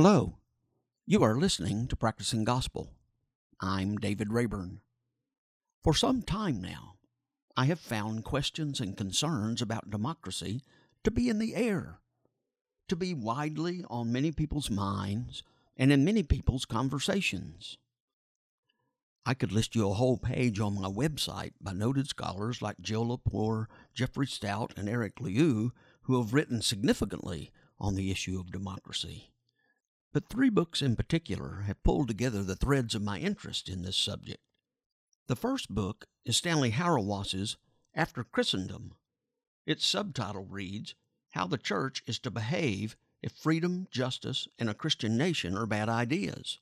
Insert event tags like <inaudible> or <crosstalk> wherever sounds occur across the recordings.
Hello. You are listening to Practicing Gospel. I'm David Rayburn. For some time now, I have found questions and concerns about democracy to be in the air, to be widely on many people's minds and in many people's conversations. I could list you a whole page on my website by noted scholars like Jill Lepore, Jeffrey Stout, and Eric Liu, who have written significantly on the issue of democracy. But three books in particular have pulled together the threads of my interest in this subject. The first book is Stanley Hauerwas's After Christendom. Its subtitle reads How the Church is to Behave if Freedom, Justice, and a Christian Nation are Bad Ideas.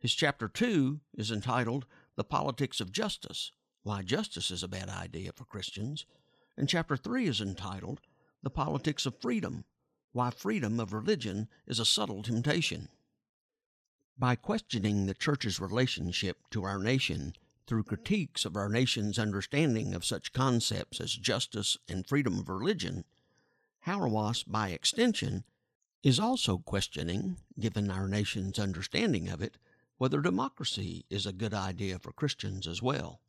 His chapter two is entitled The Politics of Justice Why Justice is a Bad Idea for Christians. And chapter three is entitled The Politics of Freedom why freedom of religion is a subtle temptation. By questioning the Church's relationship to our nation through critiques of our nation's understanding of such concepts as justice and freedom of religion, Hauerwas, by extension, is also questioning, given our nation's understanding of it, whether democracy is a good idea for Christians as well.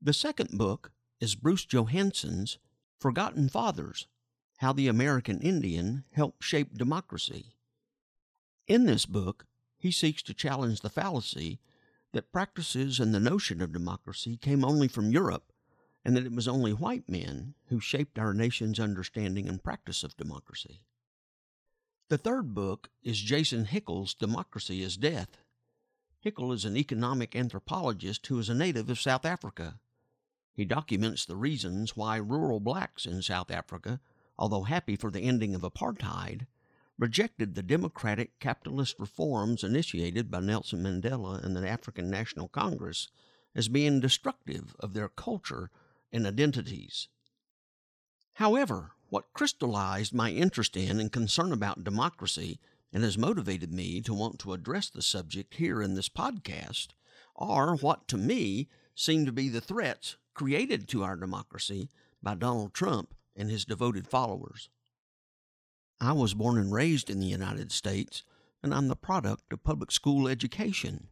The second book is Bruce Johansen's Forgotten Fathers how the American Indian Helped Shape Democracy. In this book, he seeks to challenge the fallacy that practices and the notion of democracy came only from Europe and that it was only white men who shaped our nation's understanding and practice of democracy. The third book is Jason Hickel's Democracy as Death. Hickel is an economic anthropologist who is a native of South Africa. He documents the reasons why rural blacks in South Africa although happy for the ending of apartheid, rejected the democratic capitalist reforms initiated by Nelson Mandela and the African National Congress as being destructive of their culture and identities. However, what crystallized my interest in and concern about democracy and has motivated me to want to address the subject here in this podcast are what to me seem to be the threats created to our democracy by Donald Trump and his devoted followers. I was born and raised in the United States, and I'm the product of public school education.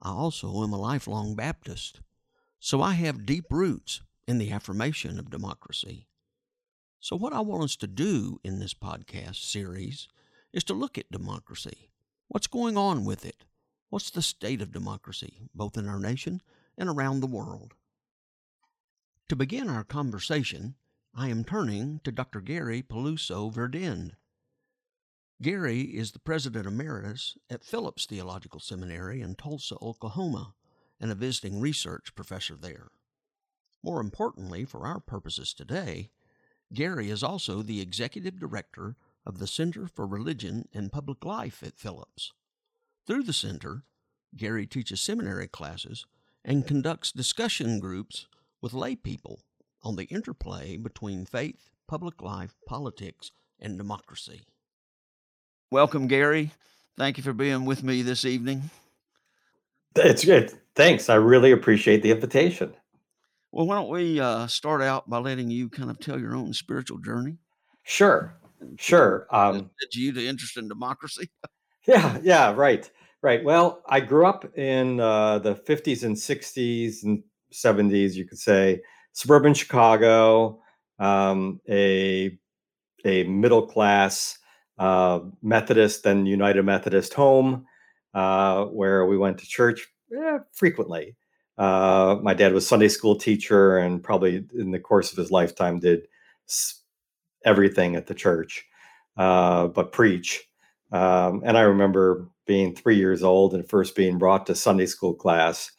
I also am a lifelong Baptist, so I have deep roots in the affirmation of democracy. So, what I want us to do in this podcast series is to look at democracy. What's going on with it? What's the state of democracy, both in our nation and around the world? To begin our conversation, I am turning to Dr. Gary Peluso Verdend. Gary is the president emeritus at Phillips Theological Seminary in Tulsa, Oklahoma, and a visiting research professor there. More importantly, for our purposes today, Gary is also the executive director of the Center for Religion and Public Life at Phillips. Through the center, Gary teaches seminary classes and conducts discussion groups with lay people on the interplay between faith, public life, politics, and democracy. Welcome, Gary. Thank you for being with me this evening. It's good. Thanks. I really appreciate the invitation. Well, why don't we uh, start out by letting you kind of tell your own spiritual journey? Sure. Sure. Um, led you to interest in democracy? <laughs> yeah. Yeah. Right. Right. Well, I grew up in uh, the 50s and 60s and 70s, you could say, suburban Chicago, um, a a middle class uh, Methodist and United Methodist home uh, where we went to church eh, frequently. Uh, my dad was Sunday school teacher and probably in the course of his lifetime did everything at the church, uh, but preach. Um, and I remember being three years old and first being brought to Sunday school class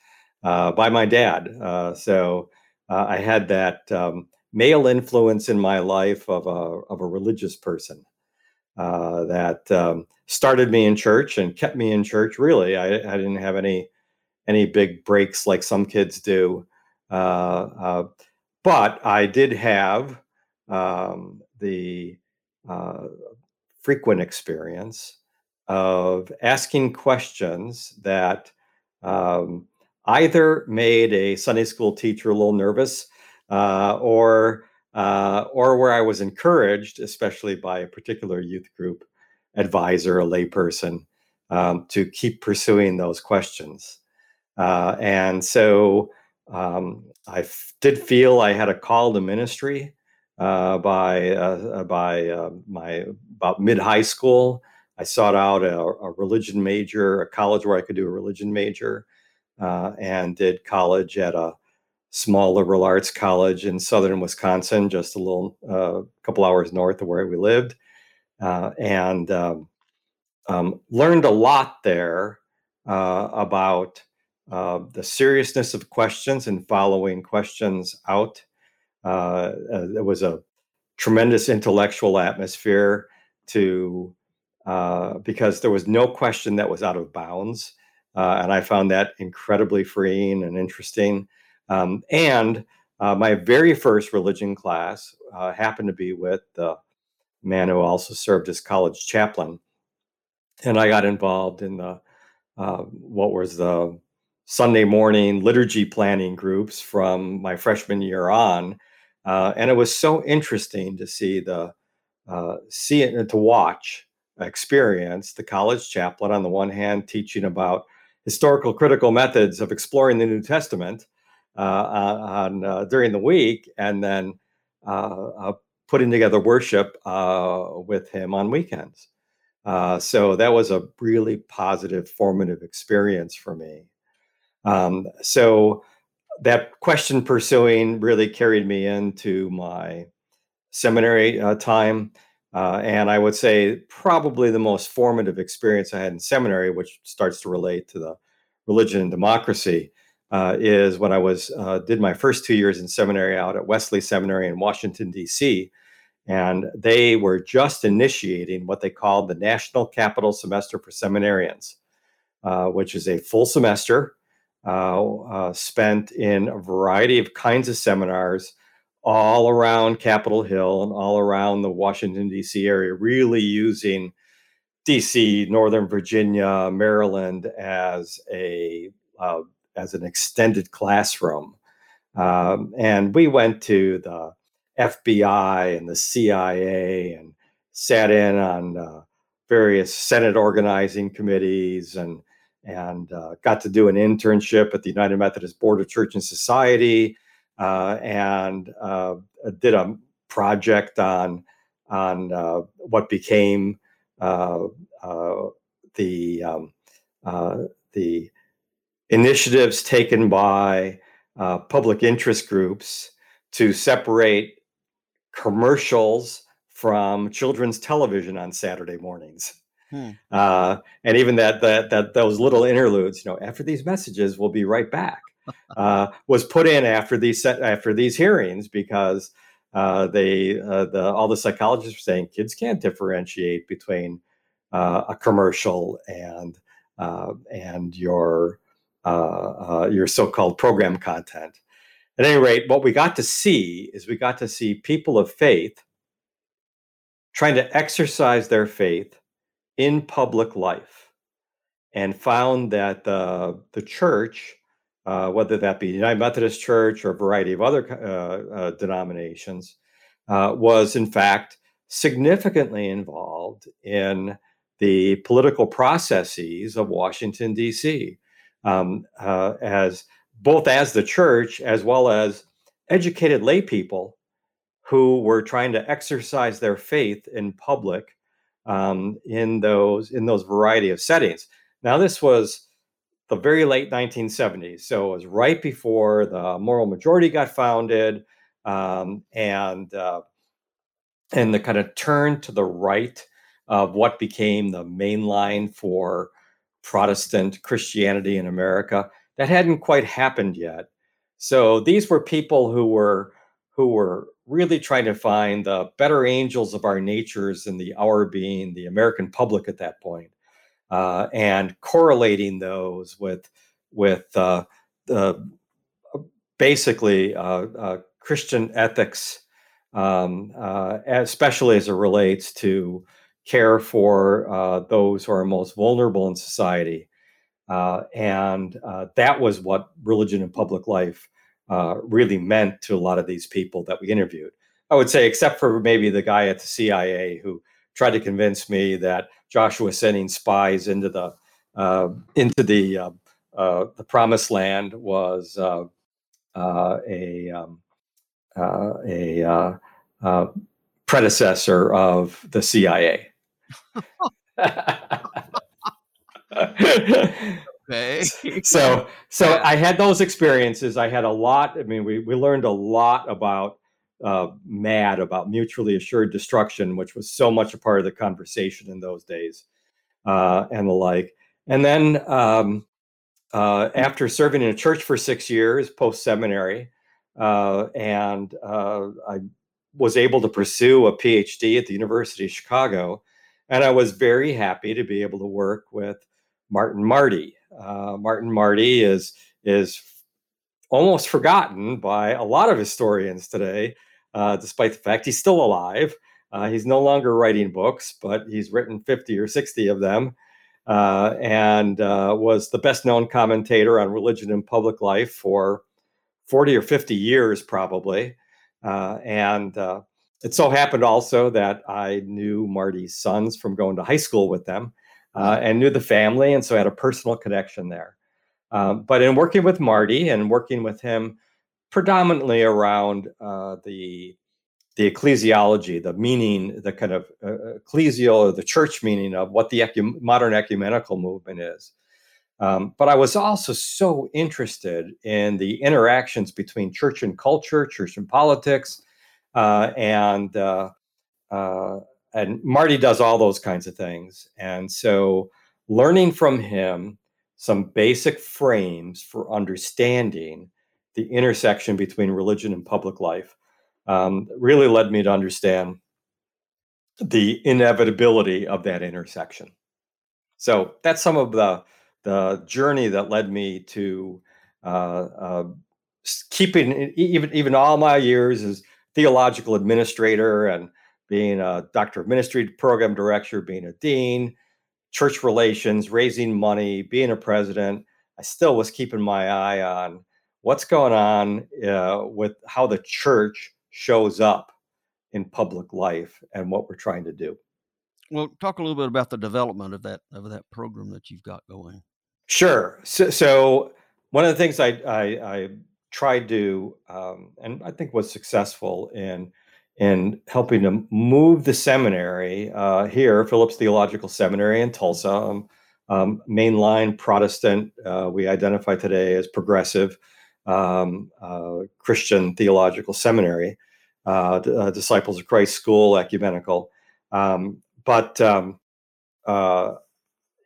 uh, by my dad. Uh, so uh, I had that um, male influence in my life of a of a religious person uh, that um, started me in church and kept me in church. Really, I, I didn't have any any big breaks like some kids do, uh, uh but I did have um, the uh, frequent experience of asking questions that um, either made a Sunday school teacher a little nervous, uh, or uh, or where I was encouraged, especially by a particular youth group, advisor, a layperson, um, to keep pursuing those questions. Uh, and so um, I f- did feel I had a call to ministry uh, by uh, by uh, my about mid high school. I sought out a, a, religion major, a college where I could do a religion major, uh, and did college at a small liberal arts college in southern Wisconsin, just a little uh, couple hours north of where we lived, uh, and um, um, learned a lot there uh, about uh, the seriousness of questions and following questions out. Uh, there was a tremendous intellectual atmosphere to because there was no question that was out of bounds. And I found that incredibly freeing and interesting. Um, and uh, my very first religion class uh, happened to be with the man who also served as college chaplain. And I got involved in the uh, what was the Sunday morning liturgy planning groups from my freshman year on. Uh, and it was so interesting to see the uh, see it to watch experience the college chaplain on the one hand teaching about historical critical methods of exploring the New Testament, uh, on uh, during the week, and then uh, putting together worship with him on weekends. so that was a really positive, formative experience for me. Um, so that question pursuing really carried me into my seminary uh, time. Uh, and I would say probably the most formative experience I had in seminary, which starts to relate to the religion and democracy, uh, is when I was uh, did my first two years in seminary out at Wesley Seminary in Washington D.C. And they were just initiating what they called the National Capital Semester for Seminarians, uh, which is a full semester uh, spent in a variety of kinds of seminars all around Capitol Hill and all around the Washington, D.C. area, really using DC, Northern Virginia, Maryland as a uh, as an extended classroom. Um, and we went to the FBI and the CIA and sat in on uh, various Senate organizing committees and and uh, got to do an internship at the United Methodist Board of Church and Society and uh, did a project on on uh, what became uh, the um, the initiatives taken by uh, public interest groups to separate commercials from children's television on Saturday mornings. Hmm. Uh, and even that, that that those little interludes, you know, after these messages, we'll be right back, uh, was put in after these after these hearings because uh, they uh, the all the psychologists were saying kids can't differentiate between uh, a commercial and uh, and your your so-called program content. At any rate, what we got to see is we got to see people of faith trying to exercise their faith in public life, and found that the the church, uh, whether that be United Methodist Church or a variety of other uh, uh, denominations, uh, was in fact significantly involved in the political processes of Washington D.C um, uh, as both as the church as well as educated lay people who were trying to exercise their faith in public um, in those in those variety of settings. Now, this was the very late 1970s, so it was right before the moral majority got founded, um, and uh, and the kind of turn to the right of what became the main line for Protestant Christianity in America. That hadn't quite happened yet. So these were people who were who were really trying to find the better angels of our natures and the our being, the American public at that point, uh, and correlating those with with uh, the basically uh, uh Christian ethics, um, uh, especially as it relates to care for those who are most vulnerable in society. And that was what religion and public life really meant to a lot of these people that we interviewed. I would say, except for maybe the guy at the CIA who tried to convince me that Joshua sending spies into the uh, into the uh, uh, the promised land was uh, uh, a um, uh, a predecessor of the CIA. okay. <laughs> so so I had those experiences. I had a lot. I mean, we we learned a lot about uh, mad about mutually assured destruction, which was so much a part of the conversation in those days, uh, and the like. And then um, uh, after serving in a church for six years, post seminary, uh, and uh, I was able to pursue a PhD at the University of Chicago, and I was very happy to be able to work with Martin Marty. Uh, Martin Marty is is almost forgotten by a lot of historians today, uh, despite the fact he's still alive. Uh, he's no longer writing books, but he's written 50 or 60 of them uh, and uh, was the best known commentator on religion and public life for 40 or 50 years, probably. Uh, and uh, it so happened also that I knew Marty's sons from going to high school with them and knew the family. And so I had a personal connection there. Um, but in working with Marty and working with him predominantly around uh, the the ecclesiology, the meaning, the kind of uh, ecclesial or the church meaning of what the ecu- modern ecumenical movement is. Um, but I was also so interested in the interactions between church and culture, church and politics, uh, and uh, uh, and Marty does all those kinds of things. And so, learning from him some basic frames for understanding the intersection between religion and public life um, really led me to understand the inevitability of that intersection. So that's some of the the journey that led me to uh, uh, keeping even even all my years as theological administrator and being a doctor of ministry program director, being a dean, church relations, raising money, being a president. I still was keeping my eye on what's going on uh, with how the church shows up in public life and what we're trying to do. Well, talk a little bit about the development of that of that program that you've got going. Sure. So, so one of the things I I, I tried to um, and I think was successful in in helping to move the seminary uh, here, Phillips Theological Seminary in Tulsa, um, um, mainline Protestant. Uh, we identify today as progressive um, uh, Christian Theological Seminary, uh, uh, Disciples of Christ School, ecumenical. Um, but um, uh,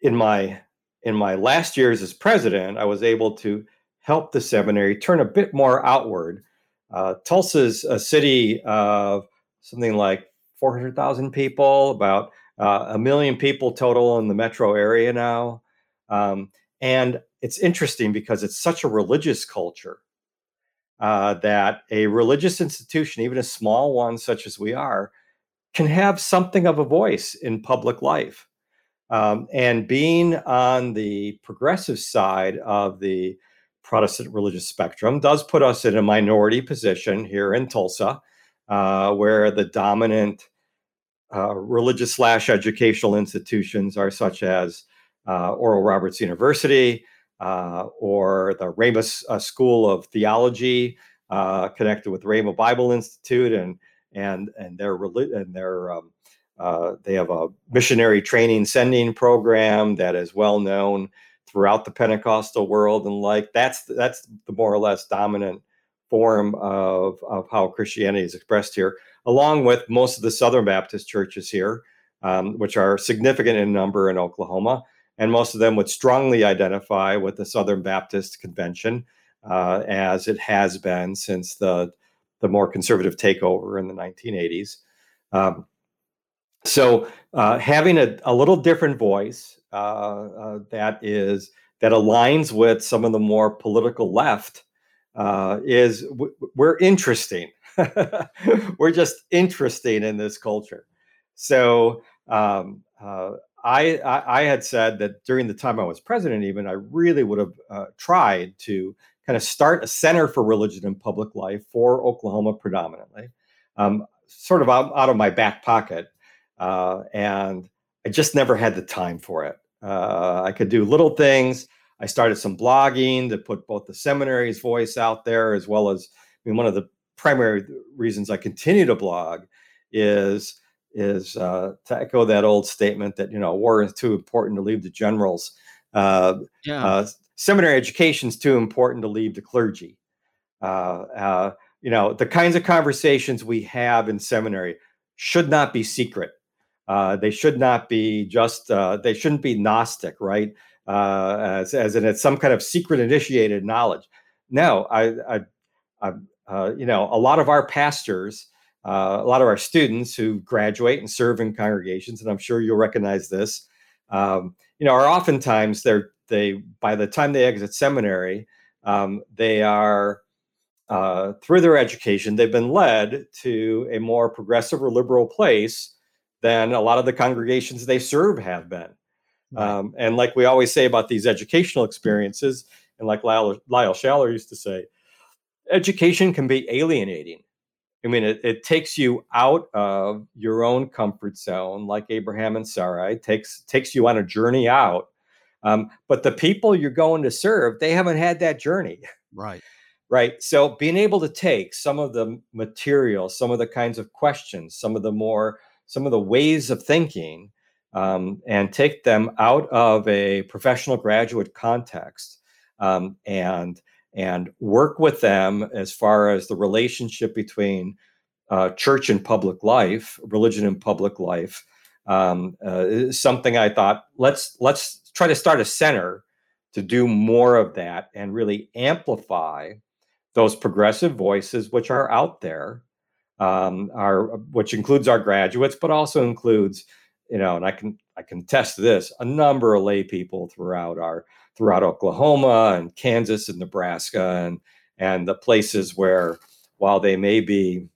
in my in my last years as president, I was able to help the seminary turn a bit more outward. Uh, Tulsa's a city of something like 400,000 people, about a million people total in the metro area now. Um, and it's interesting because it's such a religious culture uh, that a religious institution, even a small one such as we are, can have something of a voice in public life. Um, and being on the progressive side of the Protestant religious spectrum does put us in a minority position here in Tulsa, uh, where the dominant uh, religious slash educational institutions are such as uh, Oral Roberts University, or the Rhema uh, School of Theology, uh, connected with Rhema Bible Institute, and and and their and their um, uh, they have a missionary training sending program that is well known throughout the Pentecostal world, and like that's that's the more or less dominant form of of how Christianity is expressed here, along with most of the Southern Baptist churches here, um, which are significant in number in Oklahoma and most of them would strongly identify with the Southern Baptist Convention, uh, as it has been since the the more conservative takeover in the 1980s. Um, so uh, having a, a, little different voice uh, uh that is that aligns with some of the more political left uh, is we're interesting. <laughs> we're just interesting in this culture. So um, uh, I, I, had said that during the time I was president, even I really would have uh, tried to kind of start a center for religion in public life for Oklahoma predominantly, um, sort of out, out of my back pocket. Uh, and I just never had the time for it. Uh, I could do little things. I started some blogging to put both the seminary's voice out there as well as I mean one of the primary reasons I continue to blog is is uh, to echo that old statement that you know war is too important to leave to generals. Uh, yeah. Uh, seminary education is too important to leave to clergy. Uh, uh, you know the kinds of conversations we have in seminary should not be secret. Uh, they should not be just. they shouldn't be gnostic, right? as as in it's some kind of secret initiated knowledge. No, I, I, I you know, a lot of our pastors uh, a lot of our students who graduate and serve in congregations, and I'm sure you'll recognize this, um, you know, are oftentimes they're they by the time they exit seminary, um, they are uh, through their education they've been led to a more progressive or liberal place than a lot of the congregations they serve have been. Right. Um, and like we always say about these educational experiences, and like Lyle, Lyle Schaller used to say, education can be alienating. I mean, it, it takes you out of your own comfort zone, like Abraham and Sarai. takes takes you on a journey out. Um, but the people you're going to serve, they haven't had that journey. <laughs> Right. Right. So being able to take some of the material, some of the kinds of questions, some of the more, some of the ways of thinking, um, and take them out of a professional graduate context um, and and work with them as far as the relationship between uh, church and public life, religion and public life. Um, uh, something I thought let's let's try to start a center to do more of that and really amplify those progressive voices which are out there, um, are which includes our graduates, but also includes you know, and I can I can test this a number of lay people throughout our throughout Oklahoma and Kansas and Nebraska and and the places where while they may be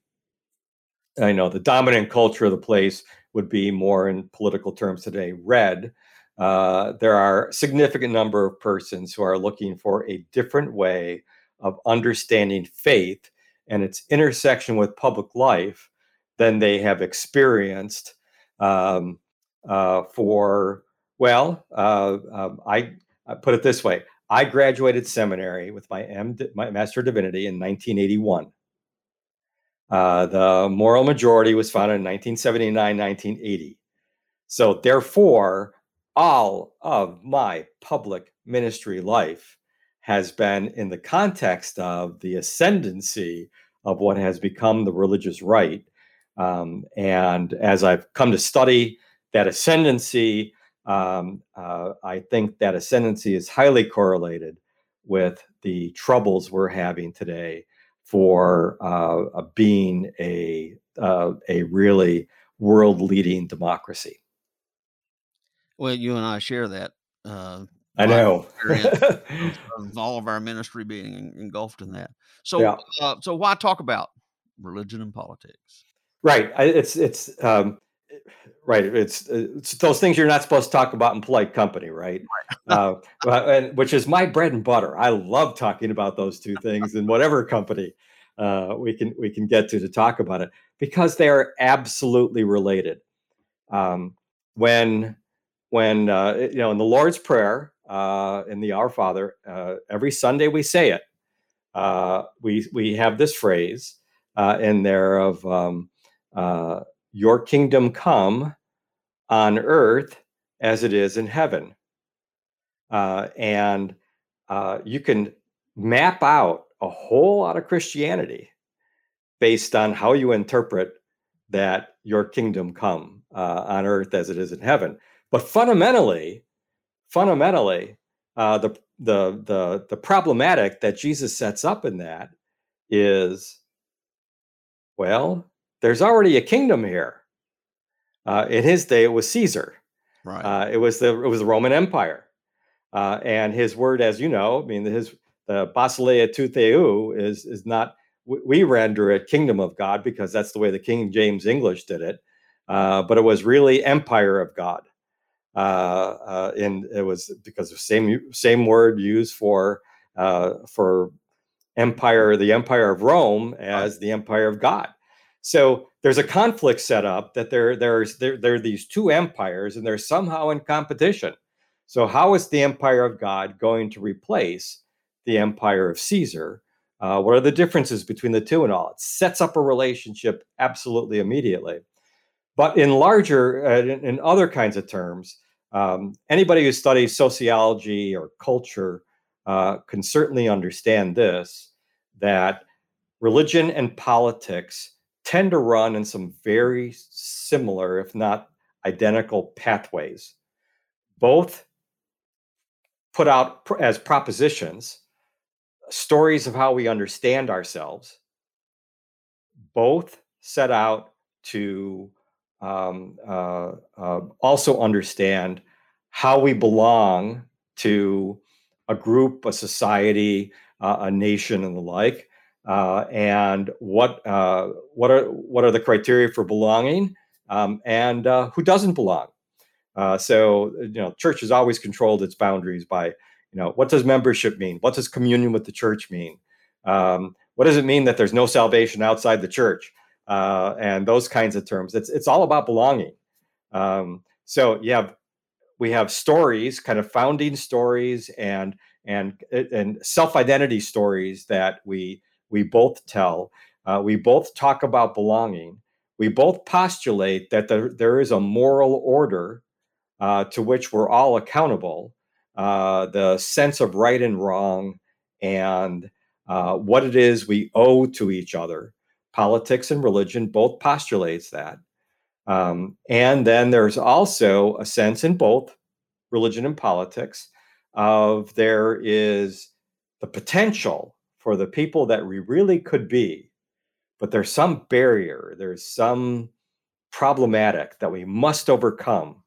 I know the dominant culture of the place would be more in political terms today red uh, there are a significant number of persons who are looking for a different way of understanding faith and its intersection with public life than they have experienced um, uh, for well uh, um, I I put it this way I graduated seminary with my M, my Master of Divinity in 1981. Uh, the moral majority was founded in 1979, 1980. So, therefore, all of my public ministry life has been in the context of the ascendancy of what has become the religious right. Um, and as I've come to study that ascendancy, um, uh, I think that ascendancy is highly correlated with the troubles we're having today for uh, being a uh, a really world leading democracy. Well, you and I share that. Uh, I know. <laughs> of all of our ministry being engulfed in that. So, yeah. Uh, so why talk about religion and politics? Right. It's it's um, right it's, it's, those things you're not supposed to talk about in polite company right, uh, and, which is my bread and butter. I love talking about those two things in whatever company uh, we can we can get to to talk about it because they are absolutely related. Um, when when uh, you know in the lord's prayer uh, in the our father uh, every sunday we say it. Uh, we we have this phrase in there of um, your kingdom come on earth as it is in heaven. Uh, and uh, you can map out a whole lot of Christianity based on how you interpret that your kingdom come uh, on earth as it is in heaven. But fundamentally, fundamentally, uh, the the the the problematic that Jesus sets up in that is, well, there's already a kingdom here. Uh, in his day, it was Caesar. Right. Uh, it was the it was the Roman Empire, uh, and his word, as you know, I mean, his the Basileia tou Theou is is not we render it kingdom of God because that's the way the King James English did it, uh, but it was really empire of God. Uh, uh, and it was because the same same word used for for empire, the empire of Rome, as the empire of God. So there's a conflict set up that there there's there, there are these two empires and they're somehow in competition. So how is the empire of God going to replace the empire of Caesar? Uh, what are the differences between the two and all? It sets up a relationship absolutely immediately. But in larger, uh, in, in, other kinds of terms, um, anybody who studies sociology or culture uh, can certainly understand this that religion and politics tend to run in some very similar, if not identical, pathways. Both put out as propositions stories of how we understand ourselves. Both set out to um, uh, uh, also understand how we belong to a group, a society, uh, a nation, and the like uh, and what uh, what are what are the criteria for belonging, um, and uh, who doesn't belong. Uh, so you know, church has always controlled its boundaries by you know what does membership mean? What does communion with the church mean? Um, what does it mean that there's no salvation outside the church? Uh, and those kinds of terms. It's it's all about belonging. Um, so you have we have stories, kind of founding stories, and and and self identity stories that we we both tell. Uh, we both talk about belonging. We both postulate that there, there is a moral order uh, to which we're all accountable, uh, the sense of right and wrong, and uh, what it is we owe to each other. Politics and religion both postulates that. Um, and then there's also a sense in both religion and politics of there is the potential for the people that we really could be, but there's some barrier, there's some problematic that we must overcome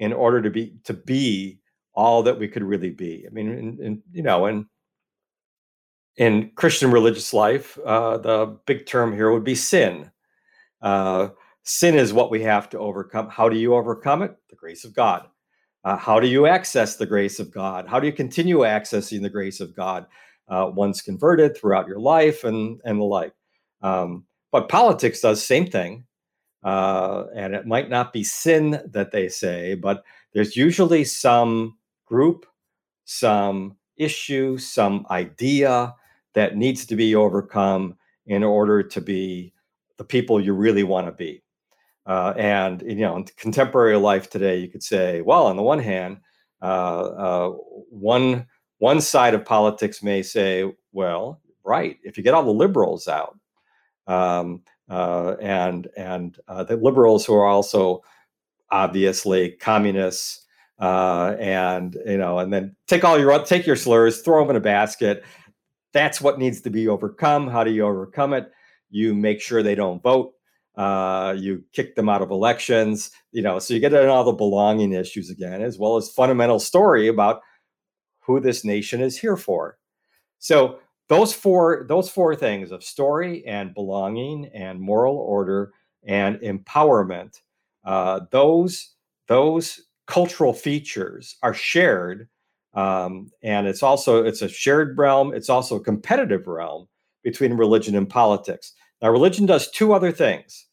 in order to be to be all that we could really be. I mean, you know, in in Christian religious life, uh, the big term here would be sin. Uh, sin is what we have to overcome. How do you overcome it? The grace of God. Uh, how do you access the grace of God? How do you continue accessing the grace of God? Uh, once converted throughout your life and and the like. Um, but politics does same thing, uh, and it might not be sin that they say, but there's usually some group, some issue, some idea that needs to be overcome in order to be the people you really want to be. Uh, and you know, in contemporary life today, you could say, well, on the one hand, uh, uh, one one side of politics may say, well, right, if you get all the liberals out, um, uh, and and uh, the liberals who are also obviously communists, uh, and you know, and then take all your take your slurs, throw them in a basket. That's what needs to be overcome. How do you overcome it? You make sure they don't vote. Uh, you kick them out of elections. You know, so you get into all the belonging issues again, as well as fundamental story about who this nation is here for. So those four those four things of story and belonging and moral order and empowerment uh, those those cultural features are shared um, and it's also it's a shared realm it's also a competitive realm between religion and politics now religion does two other things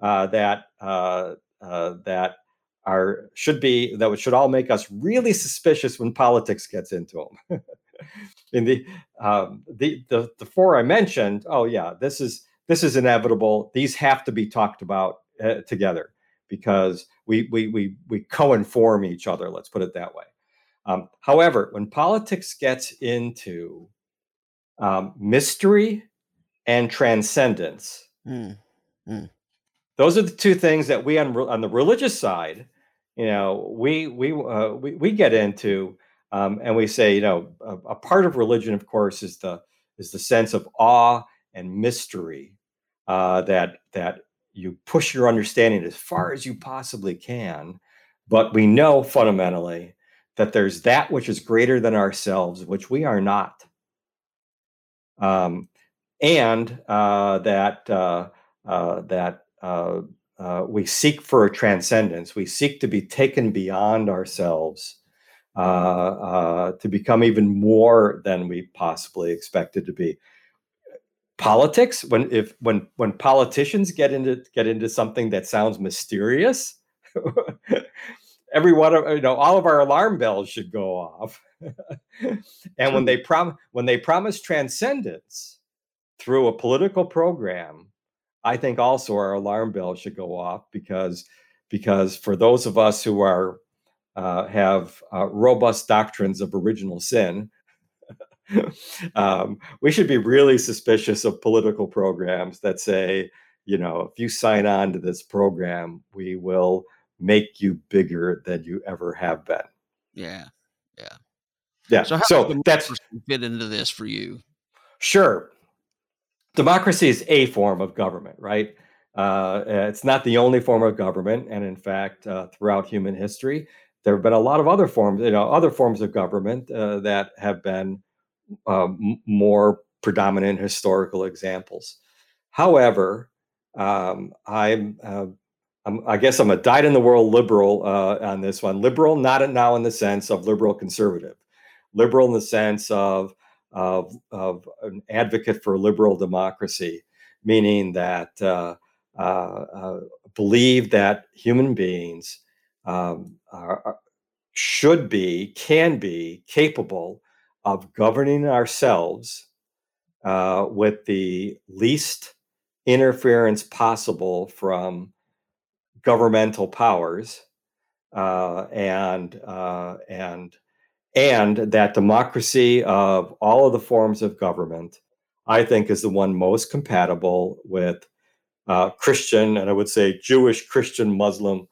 uh, that uh, uh that are should be that should all make us really suspicious when politics gets into them. <laughs> in the, um, the the the four I mentioned, oh yeah, this is this is inevitable. These have to be talked about uh, together because we we we we co-inform each other. Let's put it that way. Um, however, when politics gets into um, mystery and transcendence, mm, mm. those are the two things that we on, on the religious side you know, we we uh, we, we get into um, and we say, you know, a, a, part of religion, of course, is the is the sense of awe and mystery uh, that that you push your understanding as far as you possibly can. But we know fundamentally that there's that which is greater than ourselves, which we are not, um, and uh, that uh, uh, that uh, we seek for a transcendence. We seek to be taken beyond ourselves, uh, uh, to become even more than we possibly expected to be. politics when if when when politicians get into get into something that sounds mysterious <laughs> every one of you know all of our alarm bells should go off <laughs> and when they prom when they promise transcendence through a political program i think also our alarm bell should go off because because for those of us who are uh, have uh, robust doctrines of original sin <laughs> um, we should be really suspicious of political programs that say, you know, if you sign on to this program, we will make you bigger than you ever have been. Yeah, yeah, yeah. So, how so that's fit into this for you. Sure, democracy is a form of government, right? Uh, it's not the only form of government, and in fact, uh, throughout human history, there have been a lot of other forms, you know, other forms of government uh, that have been uh, more predominant historical examples. However, um, I'm, uh, I'm, i guess I'm a dyed in the world liberal uh, on this one. Liberal, not now in the sense of liberal conservative, liberal in the sense of of, of an advocate for liberal democracy, meaning that uh, uh, uh, believe that human beings um, are, should be, can be capable of governing ourselves uh, with the least interference possible from governmental powers uh, and uh, and and that democracy of all of the forms of government i think is the one most compatible with uh, christian and i would say jewish christian muslim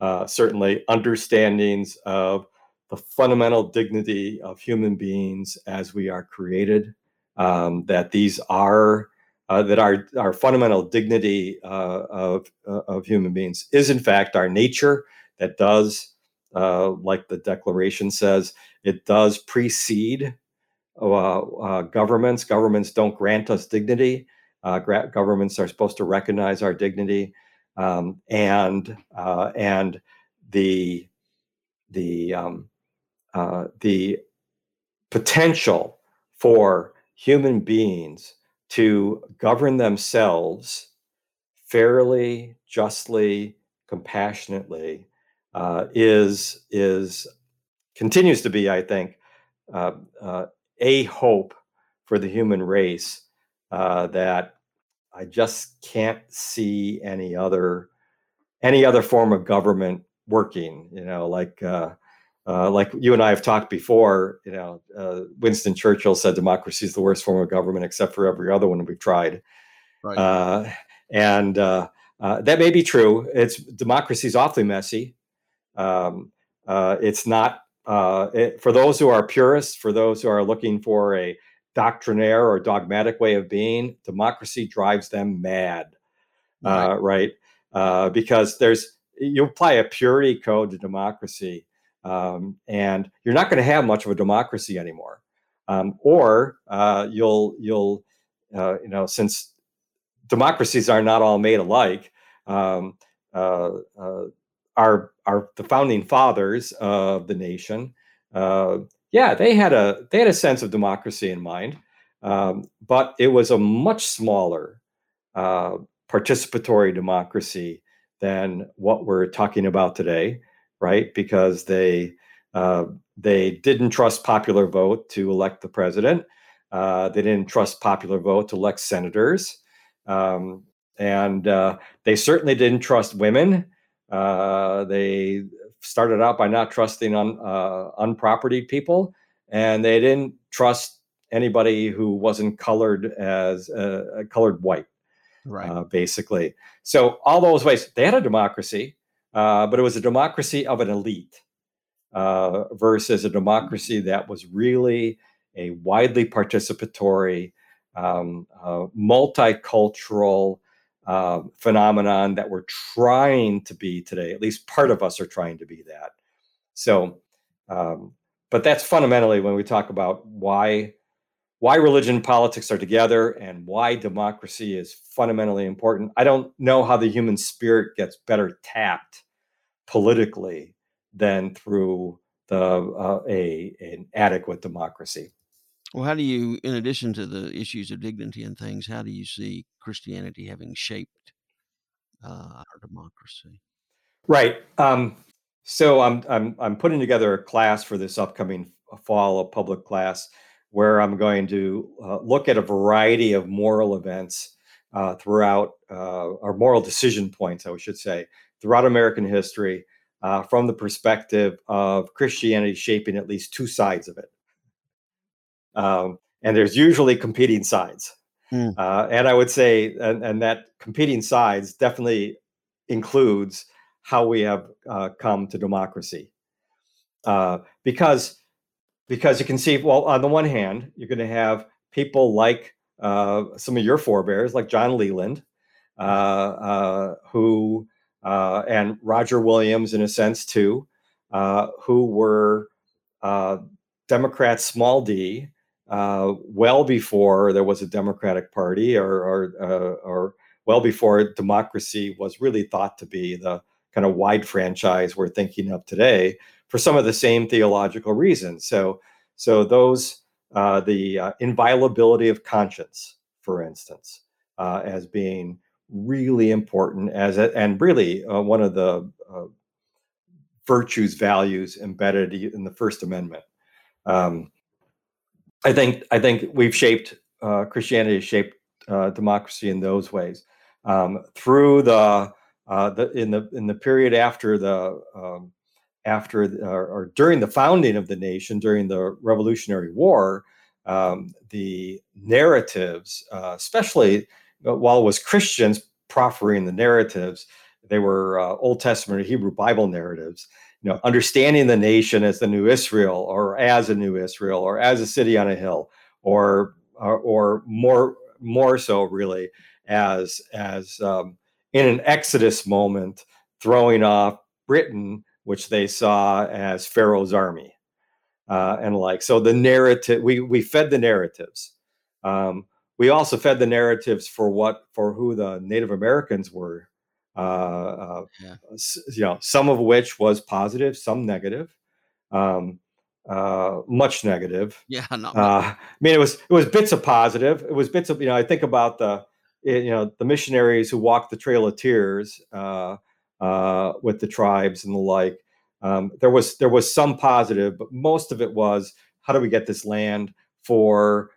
uh, certainly understandings of the fundamental dignity of human beings as we are created. Um, that these are uh, that our our fundamental dignity uh, of uh, of human beings is in fact our nature. That does, uh, like the Declaration says, it does precede uh, uh, governments. Governments don't grant us dignity. Gra- governments are supposed to recognize our dignity, um, and and the the um, uh, the potential for human beings to govern themselves fairly, justly, compassionately uh, is is continues to be, I think, uh, uh a hope for the human race uh, that I just can't see any other any other form of government working. You know, like uh, uh, like you and I have talked before, you know, uh, Winston Churchill said democracy is the worst form of government except for every other one we've tried. Right. Uh, and uh, uh, that may be true. It's democracy is awfully messy. Um, it's not it, for those who are purists, for those who are looking for a doctrinaire or dogmatic way of being. Democracy drives them mad, right? right? because there's you apply a purity code to democracy um, and you're not going to have much of a democracy anymore. Um, or uh, you'll you'll uh, you know since democracies are not all made alike. Um, uh, uh our our the founding fathers of the nation, uh, yeah, they had a they had a sense of democracy in mind, um, but it was a much smaller uh, participatory democracy than what we're talking about today right? Because they uh, they didn't trust popular vote to elect the president. Uh, they didn't trust popular vote to elect senators, um, and uh, they certainly didn't trust women. Uh, they started out by not trusting un, uh, unpropertied people, and they didn't trust anybody who wasn't colored as uh, colored white, right? basically, so all those ways they had a democracy uh, but it was a democracy of an elite uh, versus a democracy that was really a widely participatory, um, uh, multicultural uh, phenomenon that we're trying to be today. At least part of us are trying to be that. So, um, but that's fundamentally when we talk about why why religion and politics are together and why democracy is fundamentally important. I don't know how the human spirit gets better tapped politically than through the uh, a an adequate democracy. Well, how do you, in addition to the issues of dignity and things, how do you see Christianity having shaped uh, our democracy? Right. Um, so I'm I'm I'm putting together a class for this upcoming fall, a public class, where I'm going to uh, look at a variety of moral events uh, throughout, uh, or moral decision points, I should say, throughout American history, uh, from the perspective of Christianity shaping at least two sides of it. Um, and there's usually competing sides. Mm. and I would say, and, and that competing sides definitely includes how we have uh, come to democracy. Uh, because because you can see, well, on the one hand, you're going to have people like uh, some of your forebears, like John Leland, uh, uh, who uh, and Roger Williams, in a sense, too, who were Democrats, small d, well before there was a Democratic Party, or or, or well before democracy was really thought to be the kind of wide franchise we're thinking of today for some of the same theological reasons. So, so those uh, the uh, inviolability of conscience, for instance, uh, as being really important as a, and really uh, one of the uh, virtues values embedded in the First Amendment. Um, I think I think we've shaped uh, Christianity shaped democracy in those ways um, through the uh, the, in the in the period after the um, after or, or, during the founding of the nation during the Revolutionary War, um, the narratives, uh, especially uh, while it was Christians proffering the narratives, they were uh, Old Testament Hebrew Bible narratives. You know, understanding the nation as the new Israel, or as a new Israel, or as a city on a hill, or or, or more more so really as as um, in an Exodus moment, throwing off Britain, which they saw as Pharaoh's army uh, and like. So the narrative, we we fed the narratives. Um, we also fed the narratives for what for who the Native Americans were. Uh, uh, yeah. You know, some of which was positive, some negative. Um, uh, much negative. Yeah, <laughs> not uh, I mean, it was it was bits of positive. It was bits of you know. I think about the you know the missionaries who walked the Trail of Tears uh, uh, with the tribes and the like. Um, there was there was some positive, but most of it was how do we get this land for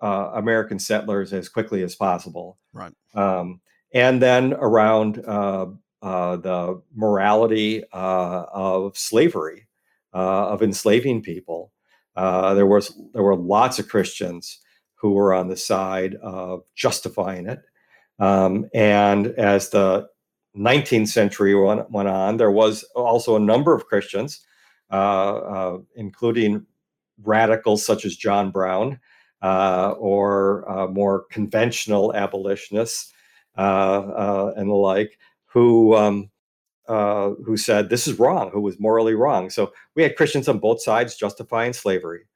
uh, American settlers as quickly as possible. Right. Um, and then around uh, uh, the morality uh, of slavery, of enslaving people. there was there were lots of Christians who were on the side of justifying it. Um, and as the 19th century went, went, on, there was also a number of Christians, uh, uh, including radicals such as John Brown uh, or more conventional abolitionists and the like, who um, who said this is wrong, who was morally wrong. So we had Christians on both sides justifying slavery,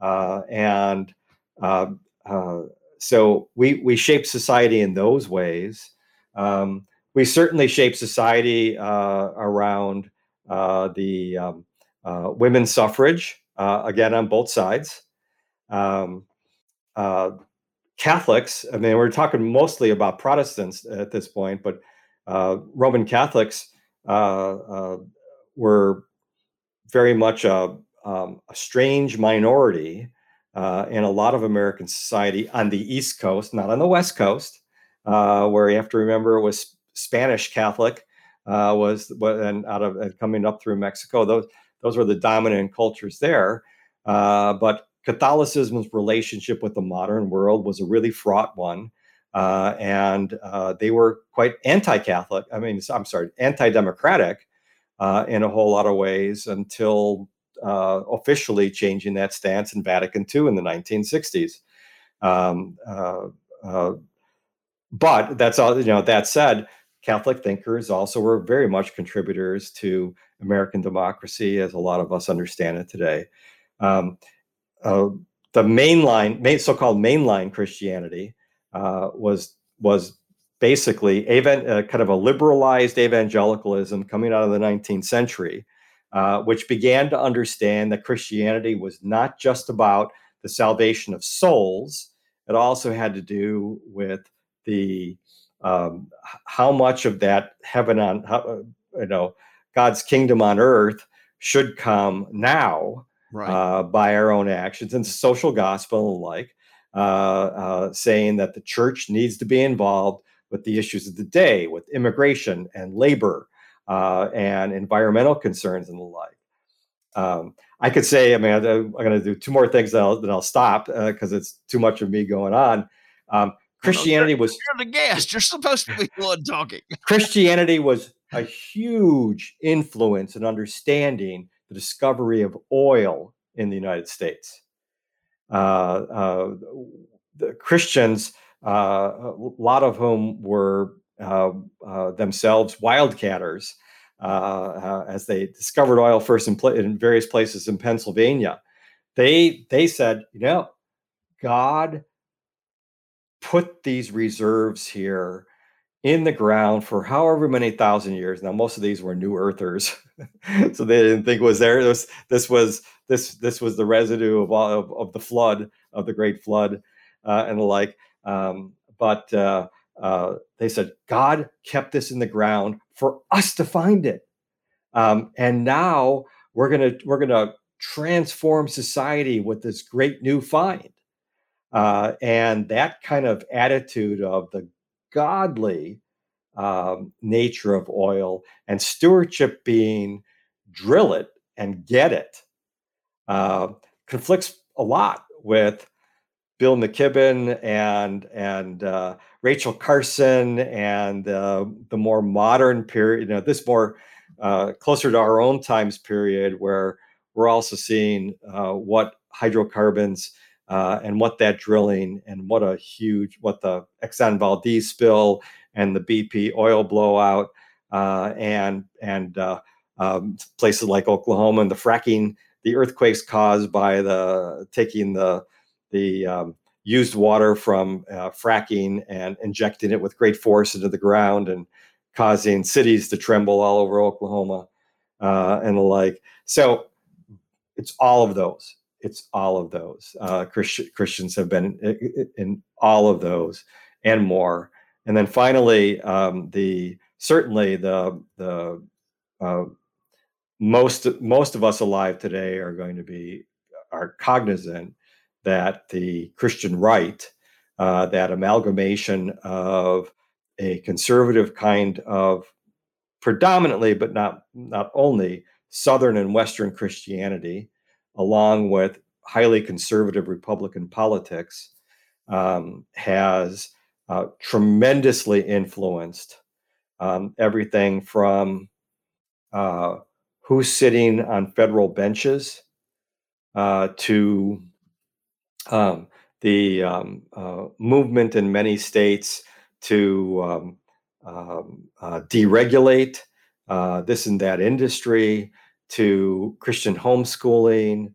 and uh, uh, so we we shape society in those ways. Um, we certainly shape society uh, around uh, the um, uh, women's suffrage again on both sides. Um, Catholics, I mean, we're talking mostly about Protestants at this point, but Roman Catholics were very much a, um, a strange minority uh, in a lot of American society on the East Coast, not on the West Coast, uh, where you have to remember it was Spanish Catholic uh, was and out of and coming up through Mexico. Those those were the dominant cultures there. Uh, but Catholicism's relationship with the modern world was a really fraught one. Uh, and uh, they were quite anti-Catholic. I mean, I'm sorry, anti-democratic in a whole lot of ways until uh, officially changing that stance in Vatican II in the 1960s. Um, uh, uh, but that's all, you know, that said, Catholic thinkers also were very much contributors to American democracy as a lot of us understand it today. Um, the mainline, main, so-called mainline Christianity uh, was was basically uh, kind of a liberalized evangelicalism coming out of the 19th century, uh, which began to understand that Christianity was not just about the salvation of souls. It also had to do with the um, how much of that heaven on how, uh, you know God's kingdom on earth should come now right. uh, by our own actions and social gospel and like, uh, uh, saying that the church needs to be involved with the issues of the day, with immigration and labor uh, and environmental concerns and the like. Um, I could say, I mean, I'm going to do two more things, that I'll, then I'll stop because uh, it's too much of me going on. Um, Christianity was you're the guest. You're supposed to be the one talking. Christianity was a huge influence in understanding the discovery of oil in the United States. Uh, uh, the Christians, uh, a lot of whom were themselves wildcatters, as they discovered oil first in, in various places in Pennsylvania, they they said, you know, God put these reserves here in the ground for however many thousand years. Now, most of these were new earthers, <laughs> so they didn't think was there. This this was this this was the residue of all of, of the flood of the great flood uh, and the like. Um, but uh, uh, they said God kept this in the ground for us to find it, um, and now we're gonna we're gonna transform society with this great new find. Uh, and that kind of attitude of the godly um, nature of oil and stewardship being drill it and get it uh, conflicts a lot with Bill McKibben and and uh, Rachel Carson and uh, the more modern period, you know, this more uh, closer to our own times period, where we're also seeing uh, what hydrocarbons uh, and what that drilling and what a huge what the Exxon Valdez spill and the BP oil blowout uh, and and uh, um, places like Oklahoma and the fracking, the earthquakes caused by the taking the the um, used water from uh, fracking and injecting it with great force into the ground and causing cities to tremble all over Oklahoma uh, and the like. So it's all of those it's all of those. Uh, Christ- Christians have been in, in, all of those and more. And then finally, um, the certainly the the uh, most most of us alive today are going to be are cognizant that the Christian right, uh, that amalgamation of a conservative kind of predominantly, but not not only Southern and Western Christianity, along with highly conservative Republican politics, um, has uh, tremendously influenced um, everything from uh, who's sitting on federal benches uh, to um, the um, uh, movement in many states to um, um, uh, deregulate uh, this and that industry to Christian homeschooling,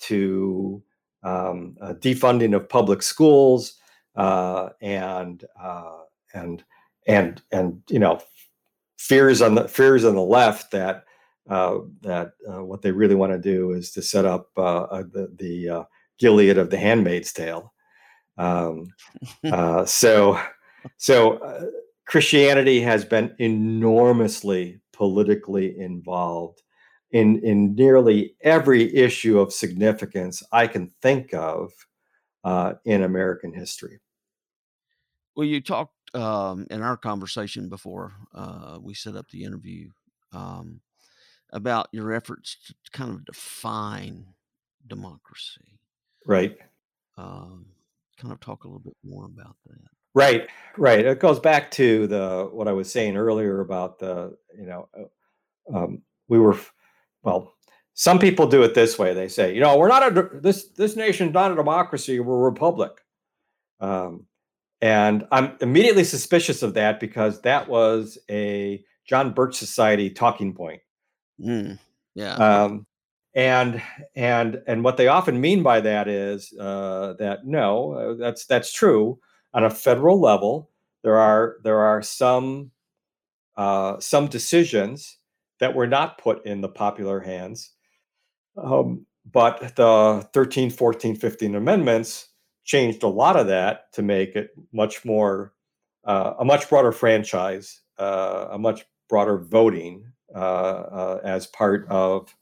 to um, uh, defunding of public schools, uh, and uh, and and and you know fears on the fears on the left that uh, that uh, what they really want to do is to set up uh, the the Gilead of the Handmaid's Tale. Um, so so Christianity has been enormously politically involved in in nearly every issue of significance I can think of uh, in American history. Well, you talked um, in our conversation before uh, we set up the interview um, about your efforts to kind of define democracy. Right. Um, kind of talk a little bit more about that. Right, right. It goes back to the what I was saying earlier about the you know uh, um, we were well, some people do it this way. They say, you know, we're not a this this nation's not a democracy. We're a republic. Um, and I'm immediately suspicious of that because that was a John Birch Society talking point. Mm, yeah. Um, and and and what they often mean by that is uh, that no, uh, that's that's true on a federal level. There are there are some uh, some decisions that were not put in the popular hands um, but the 13, 14, 15 amendments changed a lot of that to make it much more uh, a much broader franchise, uh, a much broader voting uh, uh as part of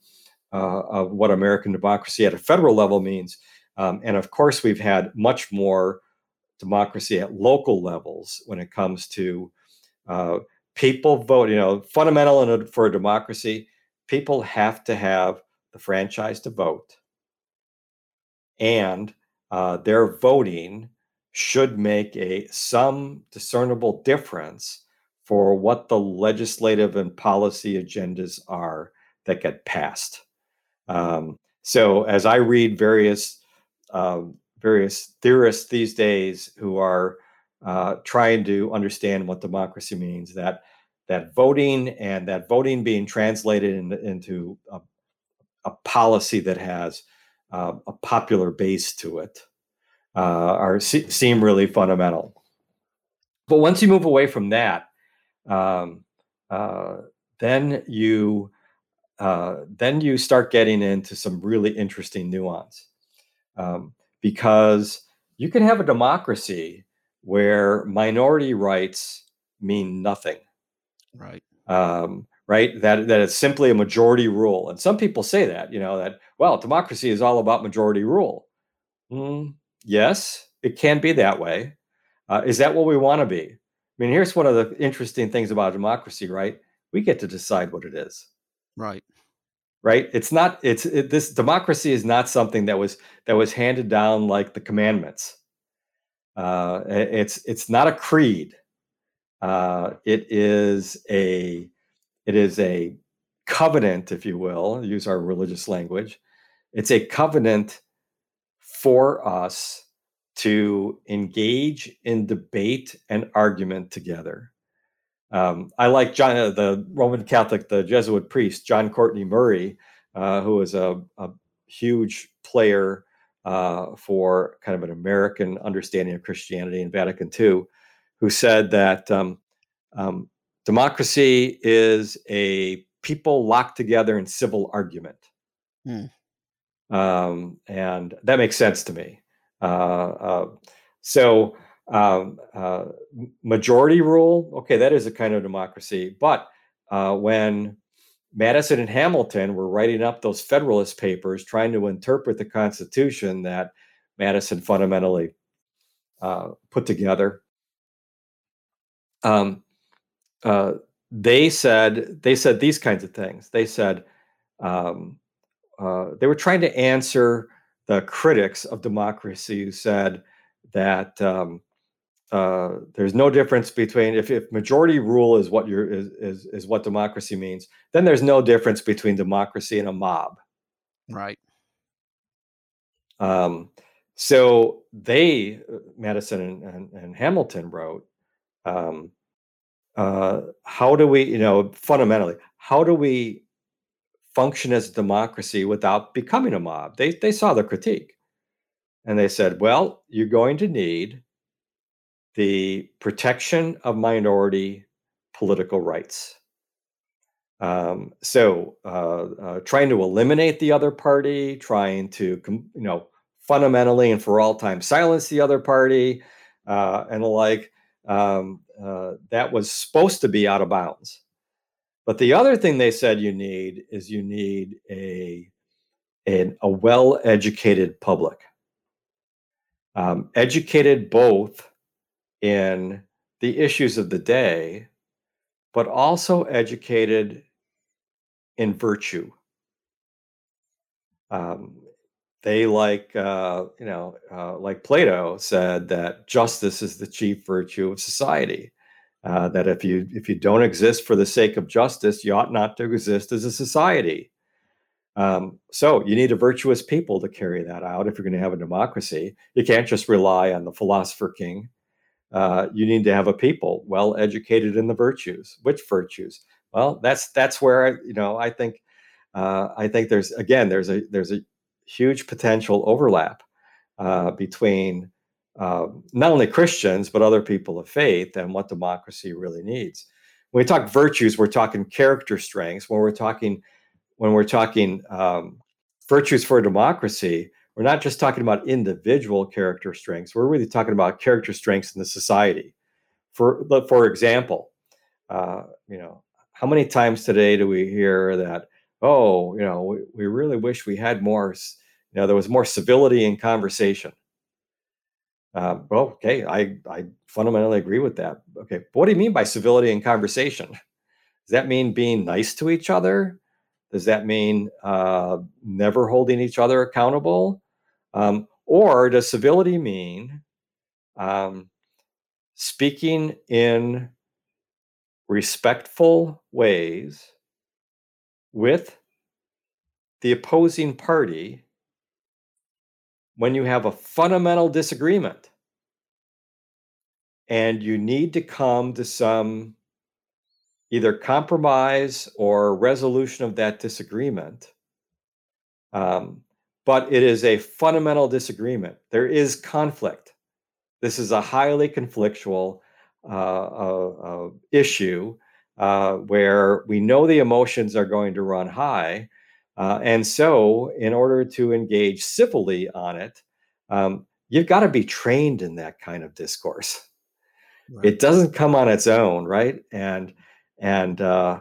uh, of what American democracy at a federal level means. Um, and of course, we've had much more democracy at local levels when it comes to uh, people vote. You know, fundamental a, for a democracy, people have to have the franchise to vote, and uh, their voting should make a some discernible difference for what the legislative and policy agendas are that get passed. Um, so as I read various uh, various theorists these days who are uh, trying to understand what democracy means, that that voting and that voting being translated in, into a, a, policy that has uh, a popular base to it uh, are seem really fundamental. But once you move away from that, um, uh, then you uh, then you start getting into some really interesting nuance um, because you can have a democracy where minority rights mean nothing. Right. Um, right? That that it's simply a majority rule. And some people say that you know that well democracy is all about majority rule. Mm, yes it can be that way. Uh, is that what we want to be? I mean here's one of the interesting things about democracy right? We get to decide what it is. Right. Right? It's not it's it, this democracy is not something that was that was handed down like the commandments uh, it's it's not a creed. Uh, it is a it is a covenant if you will use our religious language. It's a covenant for us to engage in debate and argument together. Um, I like John, uh, the Roman Catholic, the Jesuit priest, John Courtney Murray, uh, who was a, a huge player uh, for kind of an American understanding of Christianity in Vatican II, who said that um, um, democracy is a people locked together in civil argument. Hmm. Um, and that makes sense to me. Uh, uh, so, um, uh, majority rule, okay, that is a kind of democracy. But uh, when Madison and Hamilton were writing up those Federalist Papers, trying to interpret the Constitution that Madison fundamentally uh, put together, um, uh, they said they said these kinds of things. They said um, uh, they were trying to answer the critics of democracy who said that um, uh, there's no difference between if, if majority rule is what you're is, is is what democracy means then there's no difference between democracy and a mob. Right. Um, so they uh, madison and, and, and hamilton wrote um, uh, how do we you know fundamentally how do we function as a democracy without becoming a mob? They they saw the critique. And they said well you're going to need the protection of minority political rights. Um, so, uh, uh, trying to eliminate the other party, trying to, you know, fundamentally and for all time silence the other party, uh, and the like, um, uh, that was supposed to be out of bounds. But the other thing they said you need is you need a a, a well-educated public, um, educated both in the issues of the day, but also educated in virtue. Um, they like uh, you know uh, like Plato said that justice is the chief virtue of society. Uh, that if you if you don't exist for the sake of justice, you ought not to exist as a society. Um, so you need a virtuous people to carry that out if you're going to have a democracy. You can't just rely on the philosopher king uh, you need to have a people well educated in the virtues. Which virtues? Well, that's that's where I, you know I think uh, I think there's again there's a there's a huge potential overlap uh, between uh, not only Christians but other people of faith and what democracy really needs. When we talk virtues, we're talking character strengths. When we're talking when we're talking um, virtues for democracy, we're not just talking about individual character strengths. We're really talking about character strengths in the society. For for example, uh, you know, how many times today do we hear that? Oh, you know, we, we really wish we had more. You know, there was more civility in conversation. Uh, well, okay, I I fundamentally agree with that. Okay, but what do you mean by civility in conversation? Does that mean being nice to each other? Does that mean uh, never holding each other accountable? Um, or does civility mean um, speaking in respectful ways with the opposing party when you have a fundamental disagreement and you need to come to some either compromise or resolution of that disagreement. Um, but it is a fundamental disagreement. There is conflict. This is a highly conflictual uh, uh, uh, issue uh, where we know the emotions are going to run high. Uh, and so, in order to engage civilly on it, um, you've got to be trained in that kind of discourse. Right. It doesn't come on its own, right? And and uh,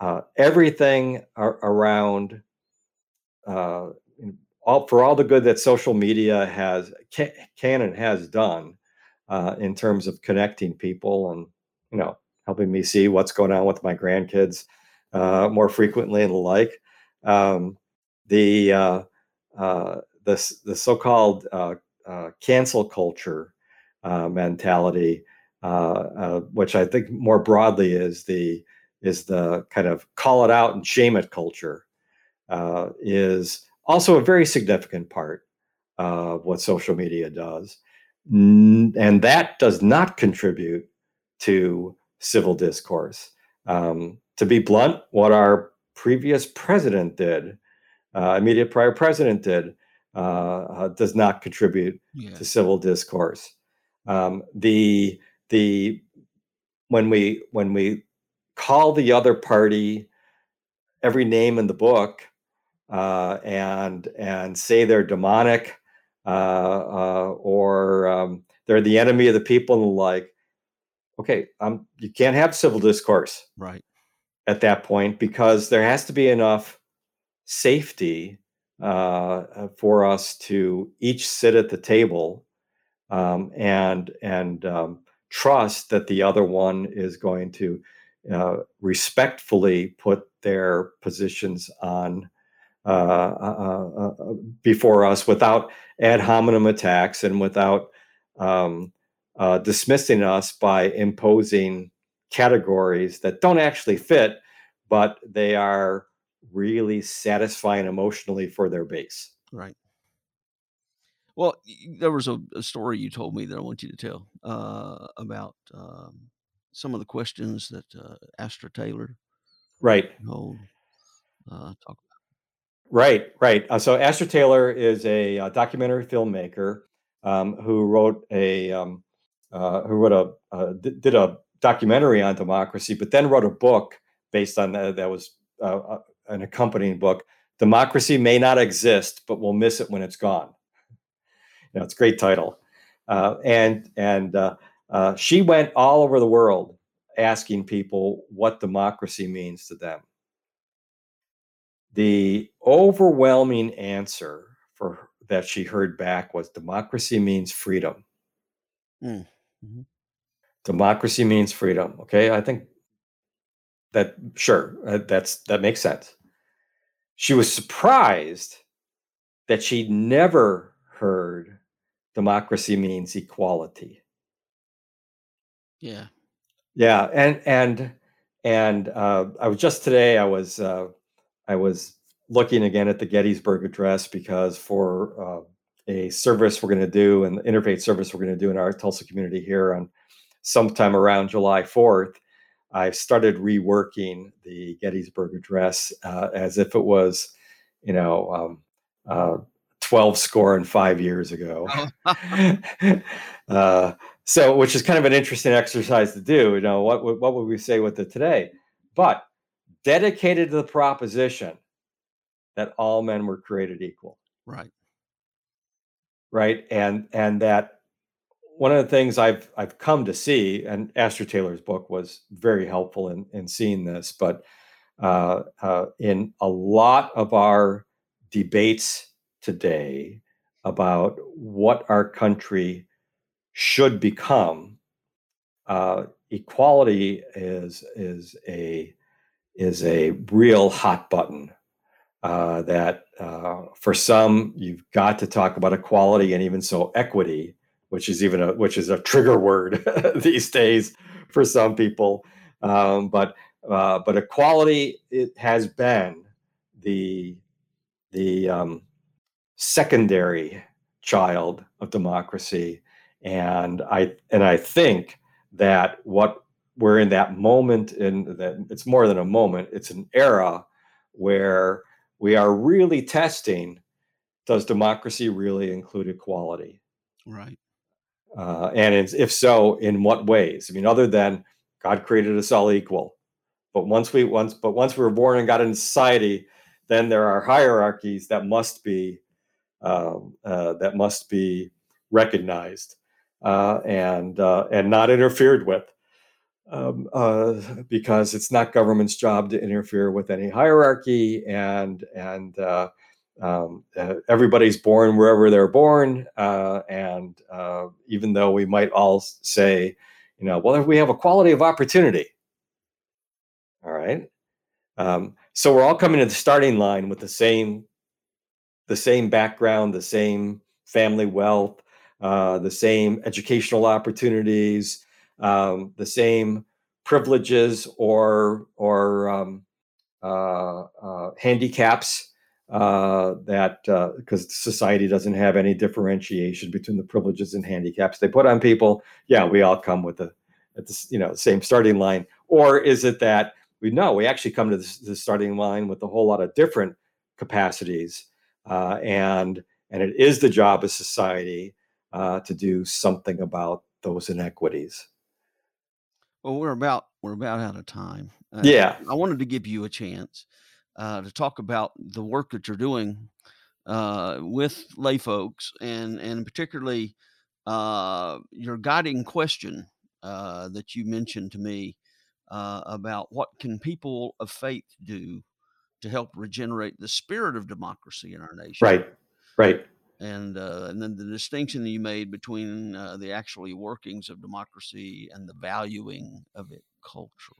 uh, everything ar- around uh, all for all the good that social media has can, and has done uh, in terms of connecting people and you know helping me see what's going on with my grandkids uh, more frequently and the like. Um, the uh, the the so-called cancel culture mentality which I think more broadly is the is the kind of call it out and shame it culture, uh, is also a very significant part of what social media does, and that does not contribute to civil discourse. Um, to be blunt, what our previous president did, uh, immediate prior president did, uh, uh, does not contribute yeah. to civil discourse. Um, the the when we when we call the other party every name in the book uh, and and say they're demonic uh, uh, or um, they're the enemy of the people and like. Okay, um, you can't have civil discourse right at that point because there has to be enough safety uh, for us to each sit at the table um, and and um, trust that the other one is going to uh, respectfully put their positions on uh, uh, uh, uh before us without ad hominem attacks and without um, dismissing us by imposing categories that don't actually fit, but they are really satisfying emotionally for their base. Right. Well, there was a, a story you told me that I want you to tell uh, about um, some of the questions that uh, Astra Taylor, Right. uh, talk about. Right, right. Uh, so Astra Taylor is a, uh, documentary filmmaker um, who wrote a um, uh, who wrote a uh, did a documentary on democracy, but then wrote a book based on that. That was an accompanying book. Democracy may not exist, but we'll miss it when it's gone you know, it's a great title. Uh, and and uh, uh, she went all over the world asking people what democracy means to them. The overwhelming answer for that she heard back was democracy means freedom. Mm. hmm Democracy means freedom. Okay, I think that sure uh, that's that makes sense. She was surprised that she'd never heard democracy means equality. Yeah. Yeah, and and and uh, I was just today. I was uh, I was looking again at the Gettysburg Address because for uh, a service we're going to do and the interfaith service we're going to do in our Tulsa community here on sometime around July fourth. I've started reworking the Gettysburg Address uh, as if it was, you know, um, uh, 12 score and five years ago. <laughs> Oh. <laughs> uh, so, which is kind of an interesting exercise to do. You know, what, what would we say with it today? But dedicated to the proposition that all men were created equal. Right. Right. And and that one of the things I've I've come to see, and Astra Taylor's book was very helpful in in seeing this, but uh, uh, in a lot of our debates today about what our country should become, uh, equality is is a is a real hot button. Uh, that uh, for some you've got to talk about equality and even so equity, which is even a which is a trigger word <laughs> these days for some people. Um, but uh, but equality it has been the the um, secondary child of democracy, and I and I think that what we're in that moment in that it's more than a moment; it's an era where we are really testing: does democracy really include equality? Right. Uh, and if so, in what ways? I mean, other than God created us all equal, but once we once but once we were born and got into society, then there are hierarchies that must be um, uh, that must be recognized uh, and uh, and not interfered with. Um, uh, because it's not government's job to interfere with any hierarchy, and and uh, um, everybody's born wherever they're born, and even though we might all say, you know, well, we have equality of opportunity, all right. Um, so we're all coming to the starting line with the same, the same background, the same family wealth, uh, the same educational opportunities, um, the same privileges or or um, uh, uh, handicaps uh, that because uh, society doesn't have any differentiation between the privileges and handicaps they put on people. Yeah, we all come with the at the you know same starting line. Or is it that we know we actually come to the, the starting line with a whole lot of different capacities, uh, and and it is the job of society uh, to do something about those inequities. Well, we're about we're about out of time. Uh, yeah, I wanted to give you a chance uh, to talk about the work that you're doing uh, with lay folks, and and particularly uh, your guiding question that you mentioned to me uh, about what can people of faith do to help regenerate the spirit of democracy in our nation. Right, right. And uh, and then the distinction that you made between uh, the actually workings of democracy and the valuing of it culturally.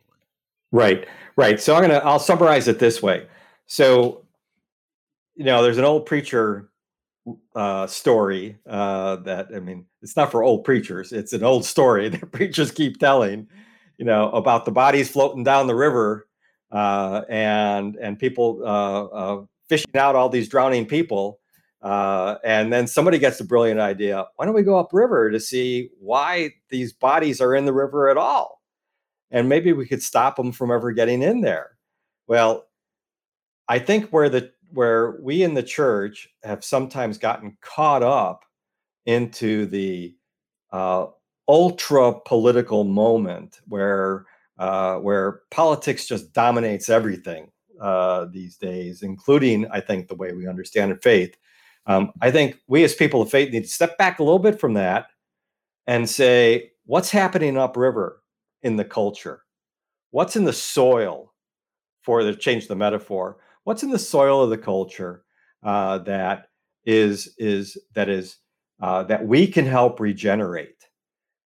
Right, right. So I'm gonna I'll summarize it this way. So, you know, there's an old preacher uh, story uh, that I mean, it's not for old preachers. It's an old story <laughs> that preachers keep telling you know, about the bodies floating down the river uh, and and people uh, uh, fishing out all these drowning people. Uh, and then somebody gets the brilliant idea: why don't we go upriver to see why these bodies are in the river at all? And maybe we could stop them from ever getting in there. Well, I think where the where we in the church have sometimes gotten caught up into the uh, ultra political moment where uh, where politics just dominates everything uh, these days, including I think the way we understand faith. Um, I think we as people of faith need to step back a little bit from that and say, what's happening upriver in the culture? What's in the soil? For the change the metaphor, what's in the soil of the culture uh, that is is that is uh, that we can help regenerate?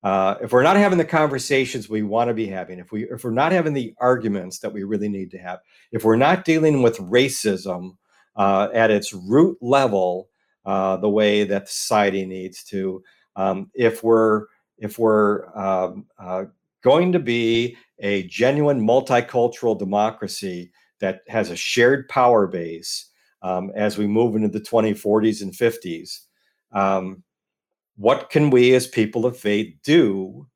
Uh, if we're not having the conversations we want to be having, if we if we're not having the arguments that we really need to have, if we're not dealing with racism uh, at its root level, uh, the way that society needs to, um, if we're if we're um, uh, going to be a genuine multicultural democracy that has a shared power base um, as we move into the 2040s and 50s. What can we as people of faith do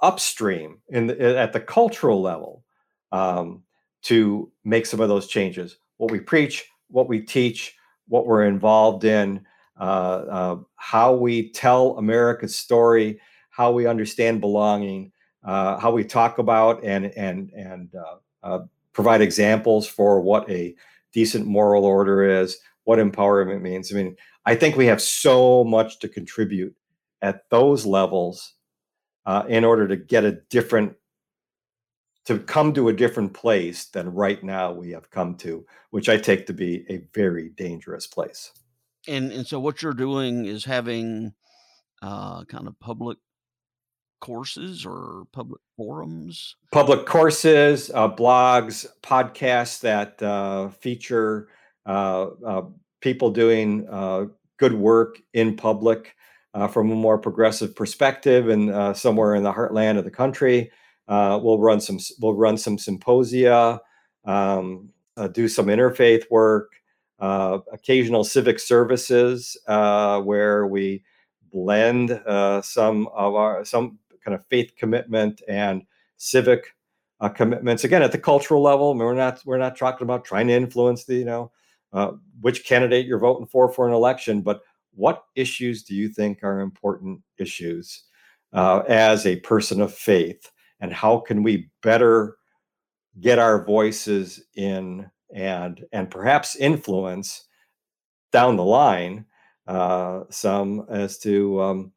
upstream in the, at the cultural level um, to make some of those changes what we preach what we teach what we're involved in uh, uh, how we tell america's story how we understand belonging uh, how we talk about and and and uh, uh, provide examples for what a decent moral order is, what empowerment means. I mean, I think we have so much to contribute at those levels uh, in order to get a different to come to a different place than right now we have come to, which I take to be a very dangerous place. And and so what you're doing is having uh, kind of public courses or public forums? Public courses, uh, blogs, podcasts that uh, feature uh, uh, people doing uh, good work in public from a more progressive perspective and somewhere in the heartland of the country. we'll run some we'll run some symposia, um, do some interfaith work, occasional civic services where we blend uh, some of our some kind of faith commitment and civic uh, commitments. Again, at the cultural level, I mean, we're not we're not talking about trying to influence the you know uh, which candidate you're voting for for an election, but what issues do you think are important issues uh, as a person of faith, and how can we better get our voices in and and perhaps influence down the line uh, some as to um,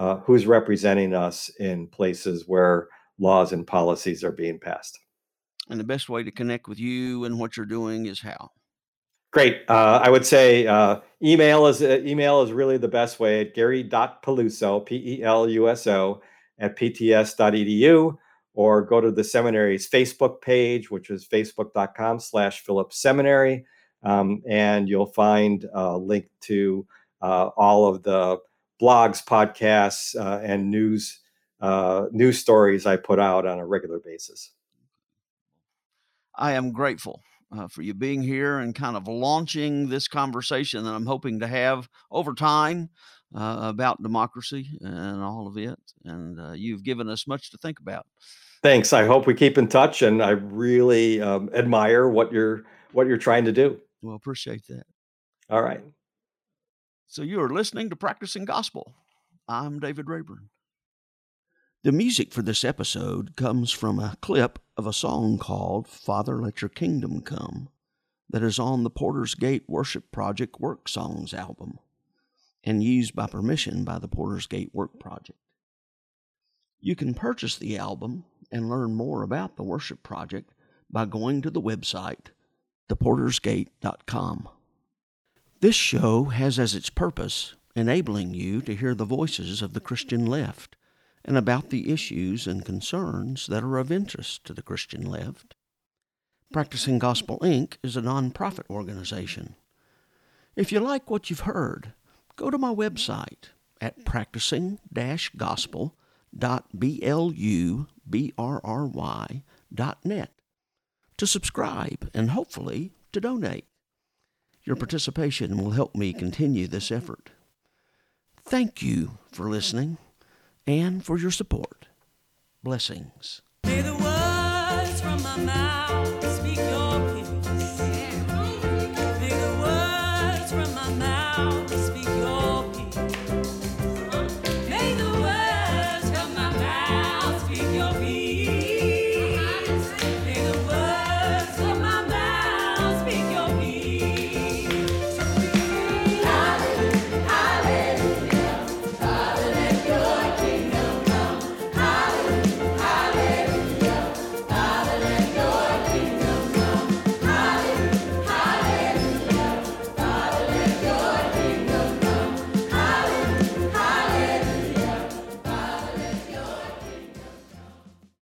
uh, who's representing us in places where laws and policies are being passed. And the best way to connect with you and what you're doing is how? Great. Uh, I would say uh, email is uh, email is really the best way at gary.peluso, P-E-L-U-S-O, at pts.edu, or go to the seminary's Facebook page, which is facebook.com slash Phillips Seminary, um, and you'll find a link to uh, all of the blogs, podcasts, uh, and news uh, news stories I put out on a regular basis. I am grateful uh, for you being here and kind of launching this conversation that I'm hoping to have over time uh, about democracy and all of it. And uh, you've given us much to think about. Thanks. I hope we keep in touch, and I really um, admire what you're what you're trying to do. Well, appreciate that. All right. So you are listening to Practicing Gospel. I'm David Rayburn. The music for this episode comes from a clip of a song called Father Let Your Kingdom Come that is on the Porter's Gate Worship Project Work Songs album and used by permission by the Porter's Gate Work Project. You can purchase the album and learn more about the worship project by going to the website theportersgate.com. This show has as its purpose enabling you to hear the voices of the Christian left and about the issues and concerns that are of interest to the Christian left. Practicing Gospel Inc. is a nonprofit organization. If you like what you've heard, go to my website at practicing-gospel.blubrry.net to subscribe and hopefully to donate. Your participation will help me continue this effort. Thank you for listening and for your support. Blessings.